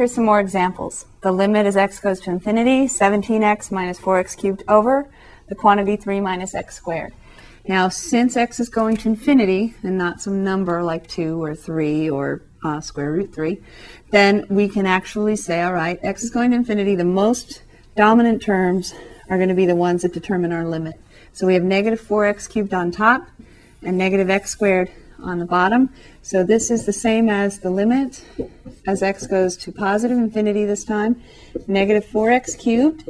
Here's some more examples. The limit as x goes to infinity, 17x minus 4x cubed over the quantity 3 minus x squared. Now, since x is going to infinity and not some number like 2 or 3 or uh, square root 3, then we can actually say, all right, x is going to infinity. The most dominant terms are going to be the ones that determine our limit. So we have negative 4x cubed on top and negative x squared on the bottom. So this is the same as the limit as x goes to positive infinity this time, negative 4x cubed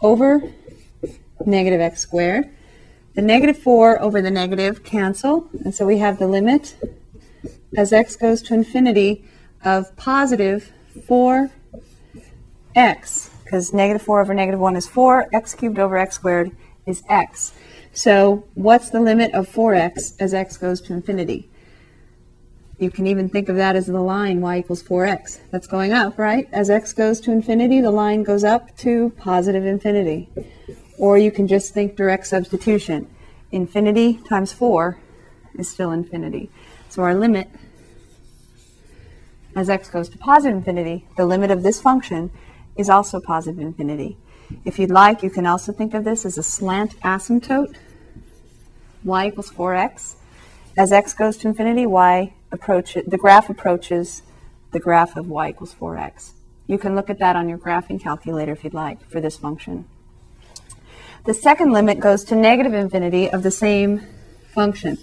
over negative x squared. The negative 4 over the negative cancel, and so we have the limit as x goes to infinity of positive 4x, because negative 4 over negative 1 is 4, x cubed over x squared is x. So what's the limit of 4x as x goes to infinity? You can even think of that as the line y equals 4x. That's going up, right? As x goes to infinity, the line goes up to positive infinity. Or you can just think direct substitution. Infinity times 4 is still infinity. So our limit as x goes to positive infinity, the limit of this function is also positive infinity. If you'd like, you can also think of this as a slant asymptote. y equals 4x. As x goes to infinity, y approach the graph approaches the graph of y equals 4x. You can look at that on your graphing calculator if you'd like for this function. The second limit goes to negative infinity of the same function.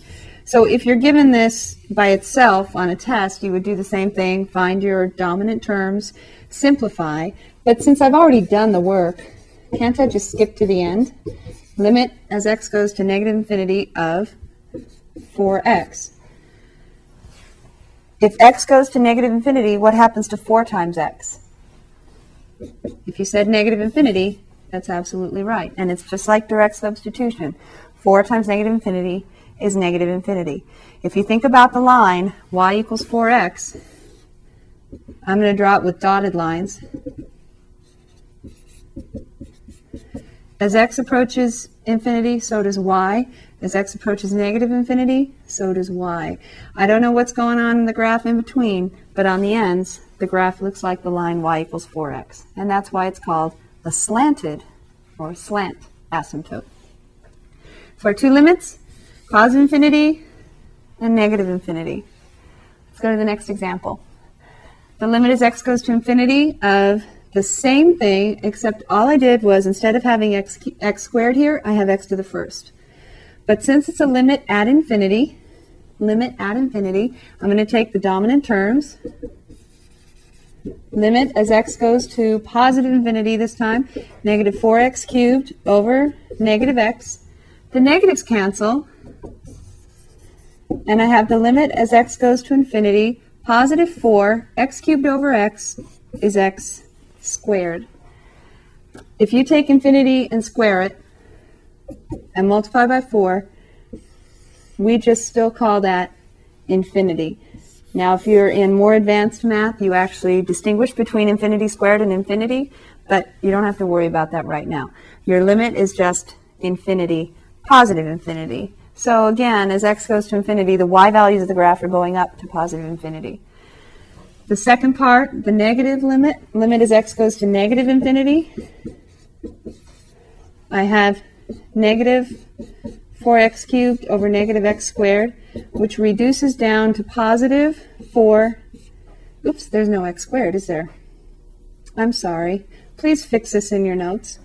So if you're given this by itself on a test, you would do the same thing, find your dominant terms, simplify. But since I've already done the work, can't I just skip to the end? Limit as x goes to negative infinity of 4x. If x goes to negative infinity, what happens to 4 times x? If you said negative infinity, that's absolutely right. And it's just like direct substitution. 4 times negative infinity is negative infinity. If you think about the line y equals 4x, I'm going to draw it with dotted lines. As x approaches infinity, so does y. As x approaches negative infinity, so does y. I don't know what's going on in the graph in between, but on the ends, the graph looks like the line y equals 4x. And that's why it's called a slanted or slant asymptote. For two limits, positive infinity and negative infinity. Let's go to the next example. The limit as x goes to infinity of the same thing, except all I did was instead of having x, x squared here, I have x to the first. But since it's a limit at infinity, limit at infinity, I'm going to take the dominant terms, limit as x goes to positive infinity this time, negative 4x cubed over negative x. The negatives cancel, and I have the limit as x goes to infinity, positive 4, x cubed over x is x squared. If you take infinity and square it and multiply by 4, we just still call that infinity. Now, if you're in more advanced math, you actually distinguish between infinity squared and infinity, but you don't have to worry about that right now. Your limit is just infinity, positive infinity. So again, as x goes to infinity, the y values of the graph are going up to positive infinity. The second part, the negative limit, limit as x goes to negative infinity. I have negative 4x cubed over negative x squared, which reduces down to positive 4. Oops, there's no x squared, is there? I'm sorry. Please fix this in your notes.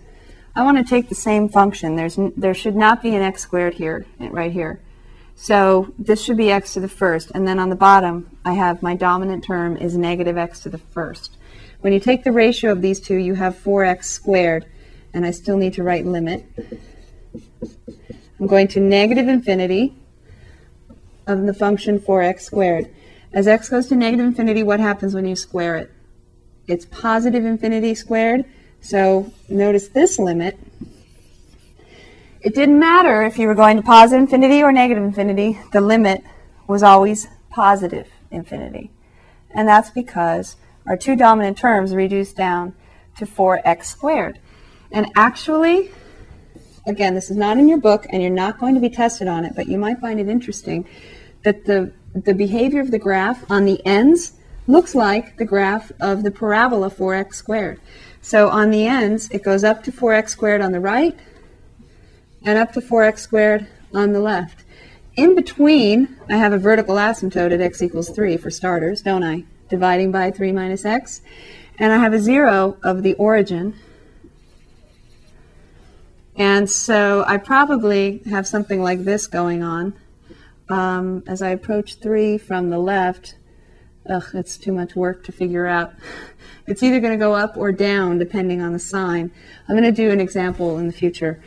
I want to take the same function. There's, there should not be an x squared here, right here. So this should be x to the first, and then on the bottom I have my dominant term is negative x to the first. When you take the ratio of these two, you have 4x squared, and I still need to write limit. I'm going to negative infinity of the function 4x squared. As x goes to negative infinity, what happens when you square it? It's positive infinity squared. So notice this limit it didn't matter if you were going to positive infinity or negative infinity, the limit was always positive infinity. And that's because our two dominant terms reduced down to 4x squared. And actually, again, this is not in your book and you're not going to be tested on it, but you might find it interesting that the, the behavior of the graph on the ends looks like the graph of the parabola 4x squared. So on the ends, it goes up to 4x squared on the right and up to 4x squared on the left. In between, I have a vertical asymptote at x equals 3 for starters, don't I? Dividing by 3 minus x. And I have a 0 of the origin. And so I probably have something like this going on. Um, as I approach 3 from the left, ugh, it's too much work to figure out. It's either going to go up or down depending on the sign. I'm going to do an example in the future.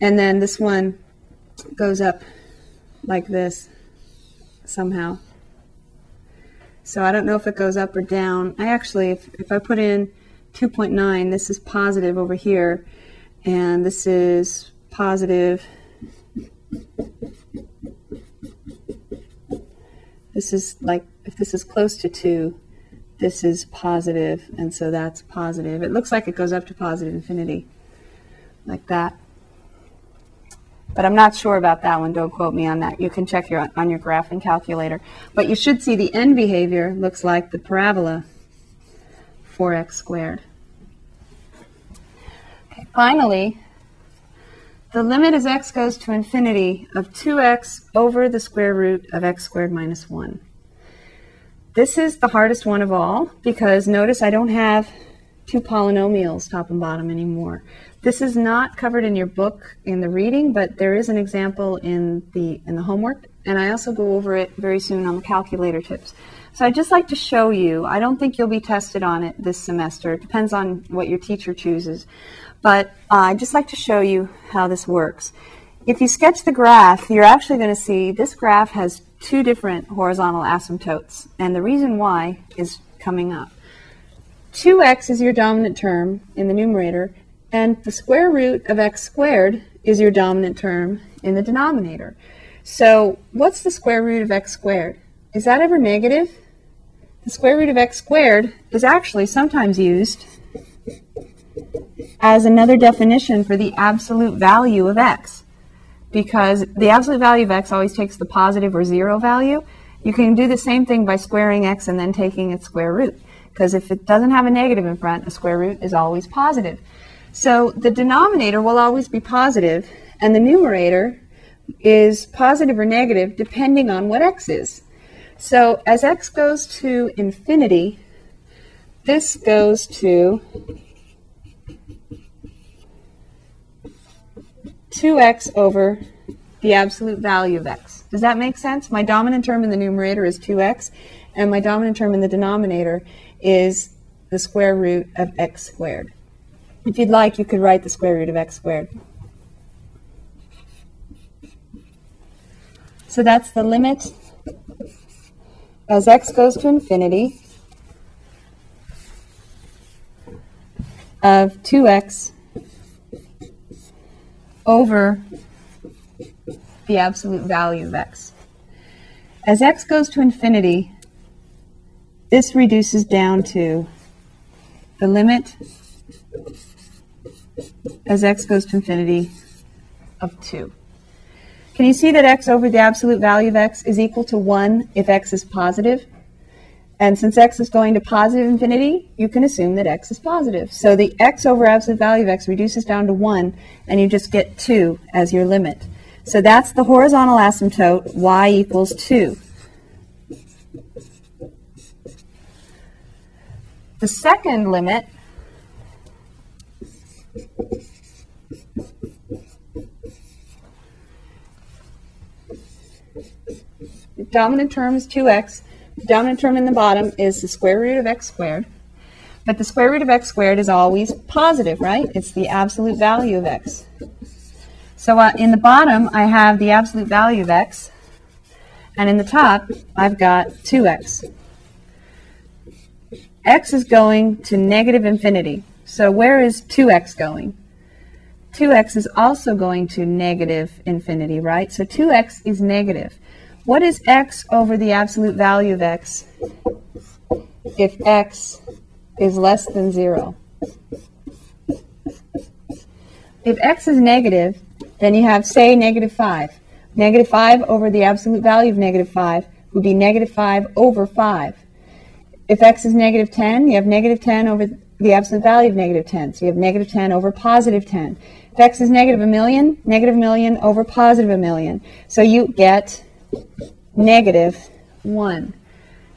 And then this one goes up like this somehow. So I don't know if it goes up or down. I actually, if, if I put in 2.9, this is positive over here, and this is positive. This is like, if this is close to 2, this is positive, and so that's positive. It looks like it goes up to positive infinity, like that. But I'm not sure about that one. Don't quote me on that. You can check your, on your graphing calculator. But you should see the end behavior looks like the parabola 4x squared. Okay, finally, the limit as x goes to infinity of 2x over the square root of x squared minus 1. This is the hardest one of all because notice I don't have two polynomials top and bottom anymore. This is not covered in your book in the reading, but there is an example in the in the homework, and I also go over it very soon on the calculator tips. So I'd just like to show you. I don't think you'll be tested on it this semester. It depends on what your teacher chooses. But uh, I'd just like to show you how this works. If you sketch the graph, you're actually going to see this graph has two different horizontal asymptotes, and the reason why is coming up. 2x is your dominant term in the numerator, and the square root of x squared is your dominant term in the denominator. So what's the square root of x squared? Is that ever negative? The square root of x squared is actually sometimes used as another definition for the absolute value of x. Because the absolute value of x always takes the positive or zero value. You can do the same thing by squaring x and then taking its square root. Because if it doesn't have a negative in front, a square root is always positive. So the denominator will always be positive, and the numerator is positive or negative depending on what x is. So as x goes to infinity, this goes to 2x over the absolute value of x. Does that make sense? My dominant term in the numerator is 2x, and my dominant term in the denominator is the square root of x squared. If you'd like, you could write the square root of x squared. So that's the limit as x goes to infinity of 2x over the absolute value of x. As x goes to infinity, this reduces down to the limit as x goes to infinity of 2. Can you see that x over the absolute value of x is equal to 1 if x is positive? And since x is going to positive infinity, you can assume that x is positive. So the x over absolute value of x reduces down to 1, and you just get 2 as your limit. So that's the horizontal asymptote, y equals 2. The second limit the dominant term is 2x. The dominant term in the bottom is the square root of x squared. But the square root of x squared is always positive, right? It's the absolute value of x. So uh, in the bottom, I have the absolute value of x. And in the top, I've got 2x. X is going to negative infinity. So where is 2x going? 2x is also going to negative infinity, right? So 2x is negative. What is x over the absolute value of x if x is less than 0? If x is negative, then you have, say, negative 5. Negative 5 over the absolute value of negative 5 would be negative 5 over 5. If x is negative 10, you have negative 10 over the absolute value of negative 10. So you have negative 10 over positive 10. If x is negative a million, negative a million over positive a million. So you get negative 1.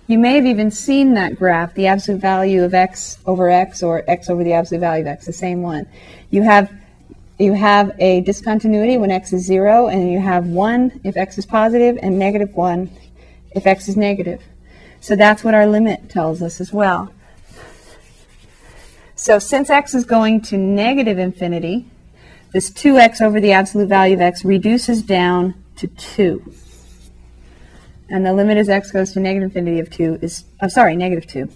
You may have even seen that graph, the absolute value of x over x or x over the absolute value of x, the same one. You have you have a discontinuity when x is 0, and you have 1 if x is positive, and negative 1 if x is negative. So that's what our limit tells us as well. So since x is going to negative infinity, this 2x over the absolute value of x reduces down to 2. And the limit as x goes to negative infinity of 2 is, I'm oh, sorry, negative 2.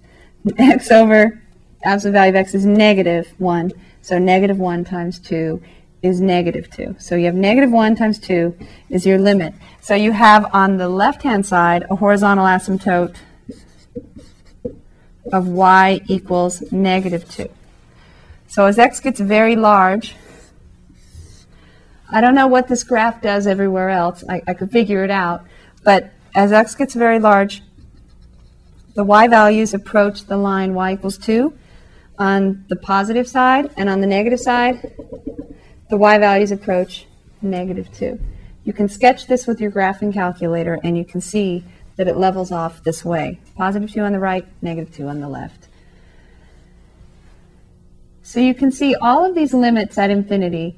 x over absolute value of x is negative 1. So negative 1 times 2 is negative 2. So you have negative 1 times 2 is your limit. So you have on the left-hand side a horizontal asymptote of y equals negative 2. So as x gets very large, I don't know what this graph does everywhere else. I, I could figure it out. But as x gets very large, the y values approach the line y equals 2 on the positive side, and on the negative side, the y values approach negative 2. You can sketch this with your graphing calculator, and you can see that it levels off this way. Positive 2 on the right, negative 2 on the left. So you can see all of these limits at infinity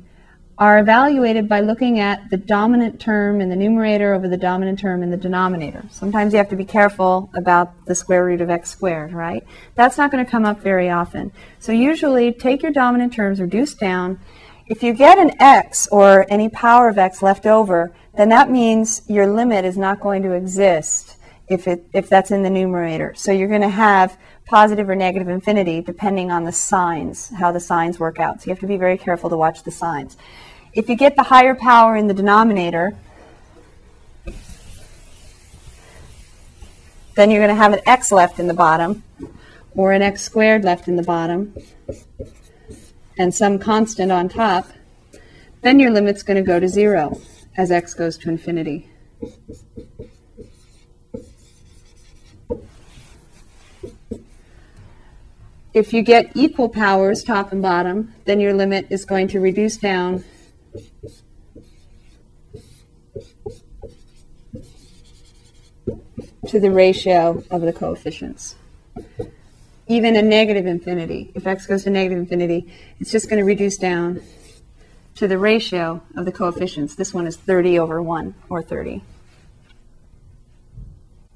are evaluated by looking at the dominant term in the numerator over the dominant term in the denominator. Sometimes you have to be careful about the square root of x squared, right? That's not going to come up very often. So usually take your dominant terms, reduce down. If you get an x or any power of x left over, then that means your limit is not going to exist if, it, if that's in the numerator. So you're going to have positive or negative infinity depending on the signs, how the signs work out. So you have to be very careful to watch the signs. If you get the higher power in the denominator, then you're going to have an x left in the bottom, or an x squared left in the bottom, and some constant on top. Then your limit's going to go to 0 as x goes to infinity. If you get equal powers, top and bottom, then your limit is going to reduce down to the ratio of the coefficients. Even a negative infinity, if x goes to negative infinity, it's just going to reduce down to the ratio of the coefficients. This one is 30 over 1, or 30.